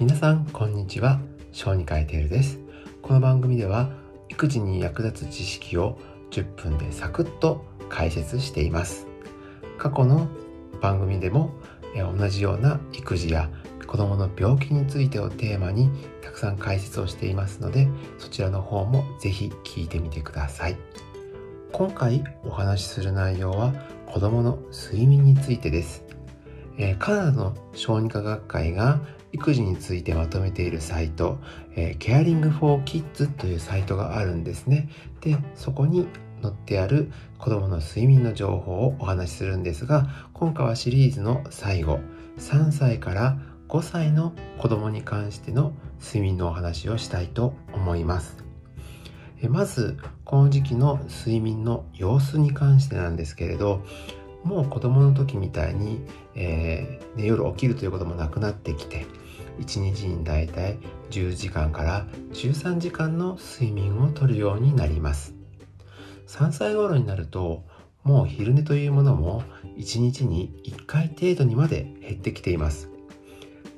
皆さんこんにちは。小児科医テールです。この番組では育児に役立つ知識を10分でサクッと解説しています。過去の番組でも同じような育児や子どもの病気についてをテーマにたくさん解説をしていますのでそちらの方もぜひ聞いてみてください。今回お話しする内容は子どもの睡眠についてです、カナダの小児科学会が育児についてまとめているサイト、えー、Caring for Kids というサイトがあるんですね。で、そこに載ってある子供の睡眠の情報をお話しするんですが、今回はシリーズの最後、3歳から5歳の子供に関しての睡眠のお話をしたいと思います。まず、この時期の睡眠の様子に関してなんですけれど、もう子供の時みたいに、えーね、夜起きるということもなくなってきて1日にだいたい10時間から13時間の睡眠をとるようになります。3歳頃になるともう昼寝というものも1日に1回程度にまで減ってきています。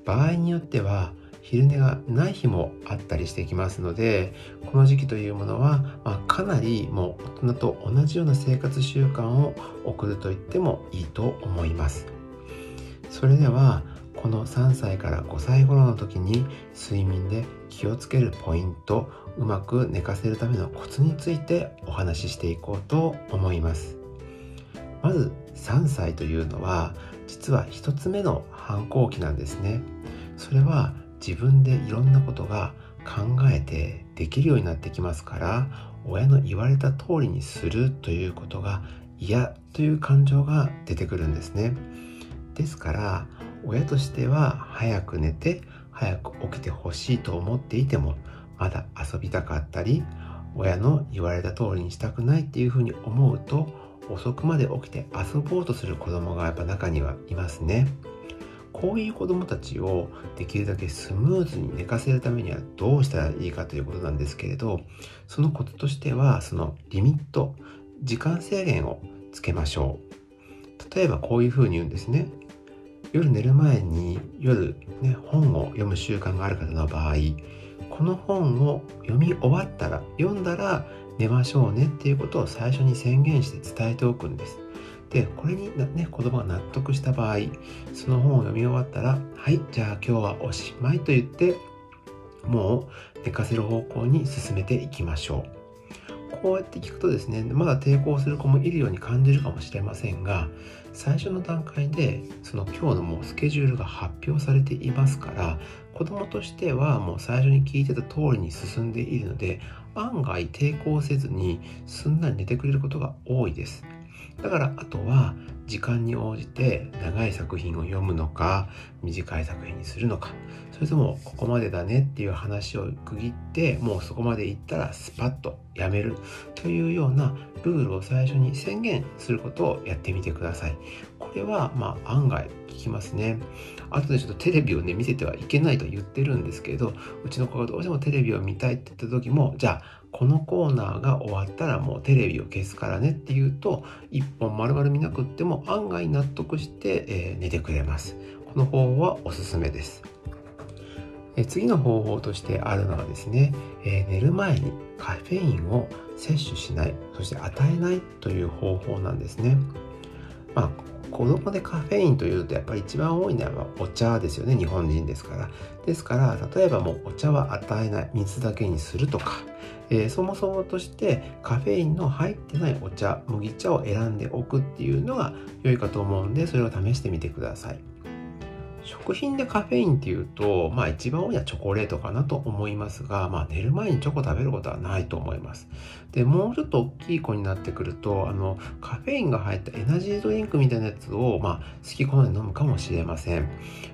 場合によっては昼寝がない日もあったりしてきますのでこの時期というものは、ま、かなりもう大人と同じような生活習慣を送ると言ってもいいと思います。それではこの3歳から5歳頃の時に睡眠で気をつけるポイントうまく寝かせるためのコツについてお話ししていこうと思います。まず3歳というのは実は1つ目の反抗期なんですね。それは自分でいろんなことが考えてできるようになってきますから親の言われた通りにするということが嫌という感情が出てくるんですねですから親としては早く寝て早く起きてほしいと思っていてもまだ遊びたかったり親の言われた通りにしたくないっていうふうに思うと遅くまで起きて遊ぼうとする子供がやっぱ中にはいますね。こういう子供たちをできるだけスムーズに寝かせるためにはどうしたらいいかということなんですけれどそのコツとしてはそのリミット時間制限をつけましょう。例えばこういうふうに言うんですね。夜寝る前に夜、ね、本を読む習慣がある方の場合この本を読み終わったら読んだら寝ましょうねっていうことを最初に宣言して伝えておくんです。でこれにね子供が納得した場合その本を読み終わったらはいじゃあ今日はおしまいと言ってもう寝かせる方向に進めていきましょう。こうやって聞くとですねまだ抵抗する子もいるように感じるかもしれませんが最初の段階でその今日のもうスケジュールが発表されていますから子供としてはもう最初に聞いてた通りに進んでいるので案外抵抗せずにすんなり寝てくれることが多いです。だからあとは時間に応じて長い作品を読むのか短い作品にするのか。それともここまでだねっていう話を区切ってもうそこまでいったらスパッとやめる。というようなルールを最初に宣言することをやってみてください。これはまあ案外効きますね。後でちょっとテレビをね見せてはいけないと言ってるんですけどうちの子がどうしてもテレビを見たいって言った時もじゃあこのコーナーが終わったらもうテレビを消すからねっていうと一本丸々見なくっても案外納得して、えー、寝てくれます。の方はおすすめです。え次の方法としてあるのはですね、えー、寝る前にカフェインを摂取しないそして与えないという方法なんですね。まあ子供でカフェインというとやっぱり一番多いのはお茶ですよね日本人ですから。ですから例えばもうお茶は与えない水だけにするとか、えー、そもそもとしてカフェインの入ってないお茶麦茶を選んでおくっていうのが良いかと思うんでそれを試してみてください。食品でカフェインっていうと、まあ一番多いのはチョコレートかなと思いますが、まあ寝る前にチョコ食べることはないと思います。で、もうちょっと大きい子になってくると、あの、カフェインが入ったエナジードリンクみたいなやつを、まあ好き好んで飲むかもしれません。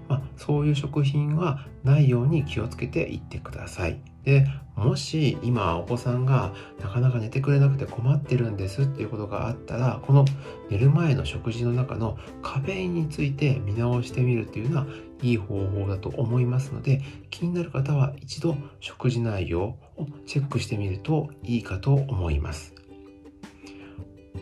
まあそういう食品はないように気をつけていってください。でもし今お子さんがなかなか寝てくれなくて困ってるんですっていうことがあったらこの寝る前の食事の中のカフェインについて見直してみるっていうのはいい方法だと思いますので気になる方は一度食事内容をチェックしてみるといいかと思います。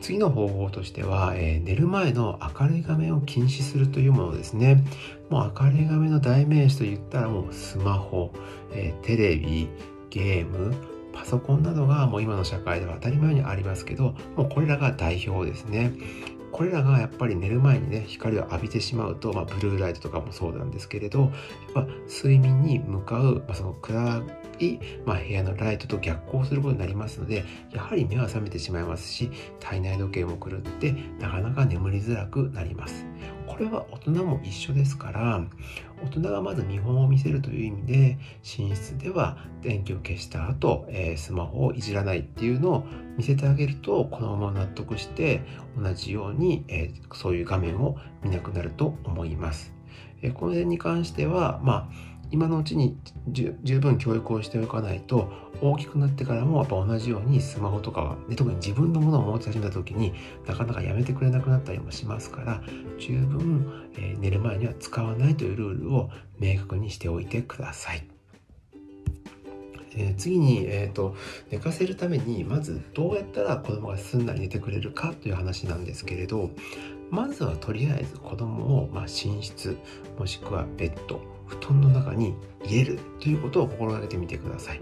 次の方法としては、えー、寝る前の明るい画面を禁止するというものですね。もう明るい画面の代名詞と言ったらもうスマホ、えー、テレビ、ゲーム、パソコンなどがもう今の社会では当たり前にありますけど、もうこれらが代表ですね。これらがやっぱり寝る前にね光を浴びてしまうと、まあ、ブルーライトとかもそうなんですけれどやっぱ睡眠に向かう、まあ、その暗い、まあ、部屋のライトと逆行することになりますのでやはり目は覚めてしまいますし体内時計も狂ってなかなか眠りづらくなりますこれは大人も一緒ですから大人がまず見本を見せるという意味で寝室では電気を消した後、えー、スマホをいじらないっていうのを見せてあげると子供も納得して同じように、えー、そういう画面を見なくなると思います。えー、この辺に関しては、まあ今のうちに十分教育をしておかないと大きくなってからもやっぱ同じようにスマホとかは、ね、特に自分のものを持ち始めた時になかなかやめてくれなくなったりもしますから十分、えー、寝る前には使わないというルールを明確にしておいてください。え、次に、えーと、寝かせるためにまずどうやったら子供がすんなり寝てくれるかという話なんですけれどまずはとりあえず子供を、まあ、寝室もしくはベッド布団の中に入れるということを心がけてみてください。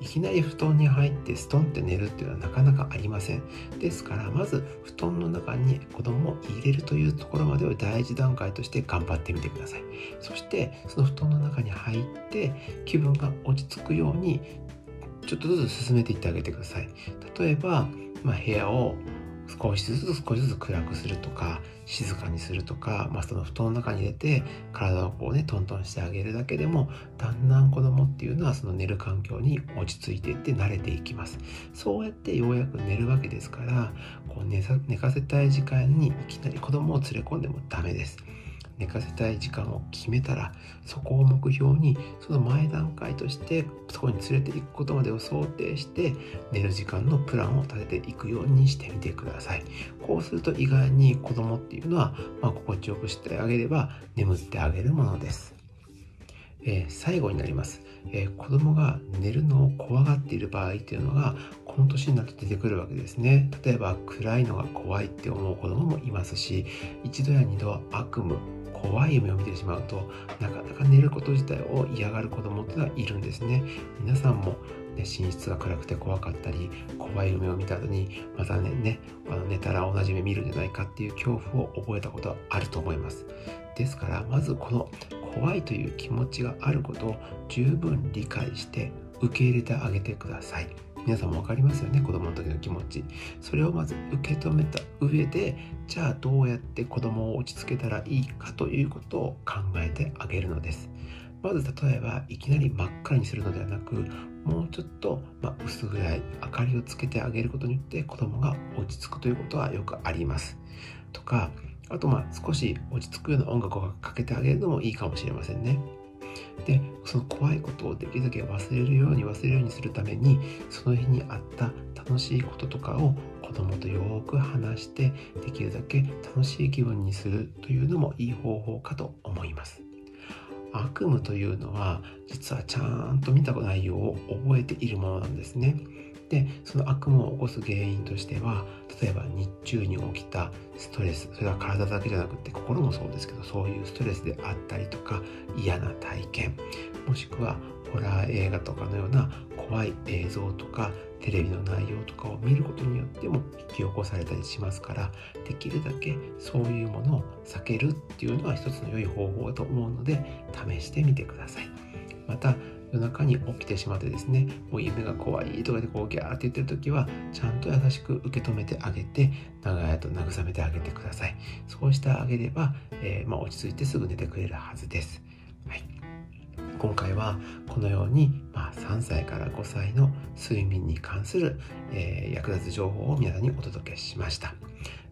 いきなり布団に入ってストンって寝るっていうのはなかなかありません。ですからまず布団の中に子供を入れるというところまでを第一段階として頑張ってみてください。そしてその布団の中に入って気分が落ち着くようにちょっとずつ進めていってあげてください。例えば、まあ、部屋を少しずつ少しずつ暗くするとか静かにするとか、まあ、その布団の中に入れて体をこうねトントンしてあげるだけでもだんだん子供っていうのはその寝る環境に落ち着いていって慣れていきます。そうやってようやく寝るわけですからこう寝寝かせたい時間にいきなり子供を連れ込んでもダメです。寝かせたい時間を決めたらそこを目標にその前段階としてそこに連れていくことまでを想定して寝る時間のプランを立てていくようにしてみてください。こうすると意外に子供っていうのは、まあ、心地よくしてあげれば眠ってあげるものです。えー、最後になります、えー、子供が寝るのを怖がっている場合っていうのがこの年になって出てくるわけですね。例えば暗いのが怖いって思う子供もいますし一度や二度悪夢怖い夢を見てしまうとなかなか寝ること自体を嫌がる子供っていうのはいるんですね。皆さんもね、寝室が暗くて怖かったり怖い夢を見た後にまたねねあの寝たら同じ夢見るんじゃないかっていう恐怖を覚えたことはあると思います。ですからまずこの怖いという気持ちがあることを十分理解して受け入れてあげてください。皆さんも分かりますよね？子供の時の気持ち。それをまず受け止めた上でじゃあどうやって子供を落ち着けたらいいかということを考えてあげるのです。まず例えばいきなり真っ暗にするのではなくもうちょっと、ま、薄暗い明かりをつけてあげることによって子供が落ち着くということはよくあります。とかあとまあ少し落ち着くような音楽をかけてあげるのもいいかもしれませんね。でその怖いことをできるだけ忘れるように忘れるようにするためにその日にあった楽しいこととかを子供とよく話してできるだけ楽しい気分にするというのもいい方法かと思います。悪夢というのは実はちゃんと見た内容を覚えているものなんですね。でその悪夢を起こす原因としては例えば日中に起きたストレスそれは体だけじゃなくて心もそうですけどそういうストレスであったりとか嫌な体験もしくはホラー映画とかのような怖い映像とかテレビの内容とかを見ることによっても引き起こされたりしますからできるだけそういうものを避けるっていうのは一つの良い方法だと思うので試してみてください。また夜中に起きてしまってですねもう夢が怖いとかでこうギャーって言ってる時はちゃんと優しく受け止めてあげて長々と慰めてあげてください。そうしてあげれば、えー、まあ、落ち着いてすぐ寝てくれるはずです、はい、今回はこのように、まあ、3歳から5歳の睡眠に関する、えー、役立つ情報を皆さんにお届けしました。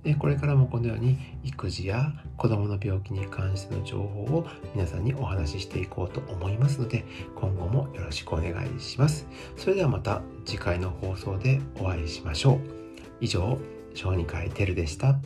でこれからもこのように育児や子どもの病気に関しての情報を皆さんにお話ししていこうと思いますので今後もよろしくお願いしますそれではまた次回の放送でお会いしましょう以上小児科医てるでした。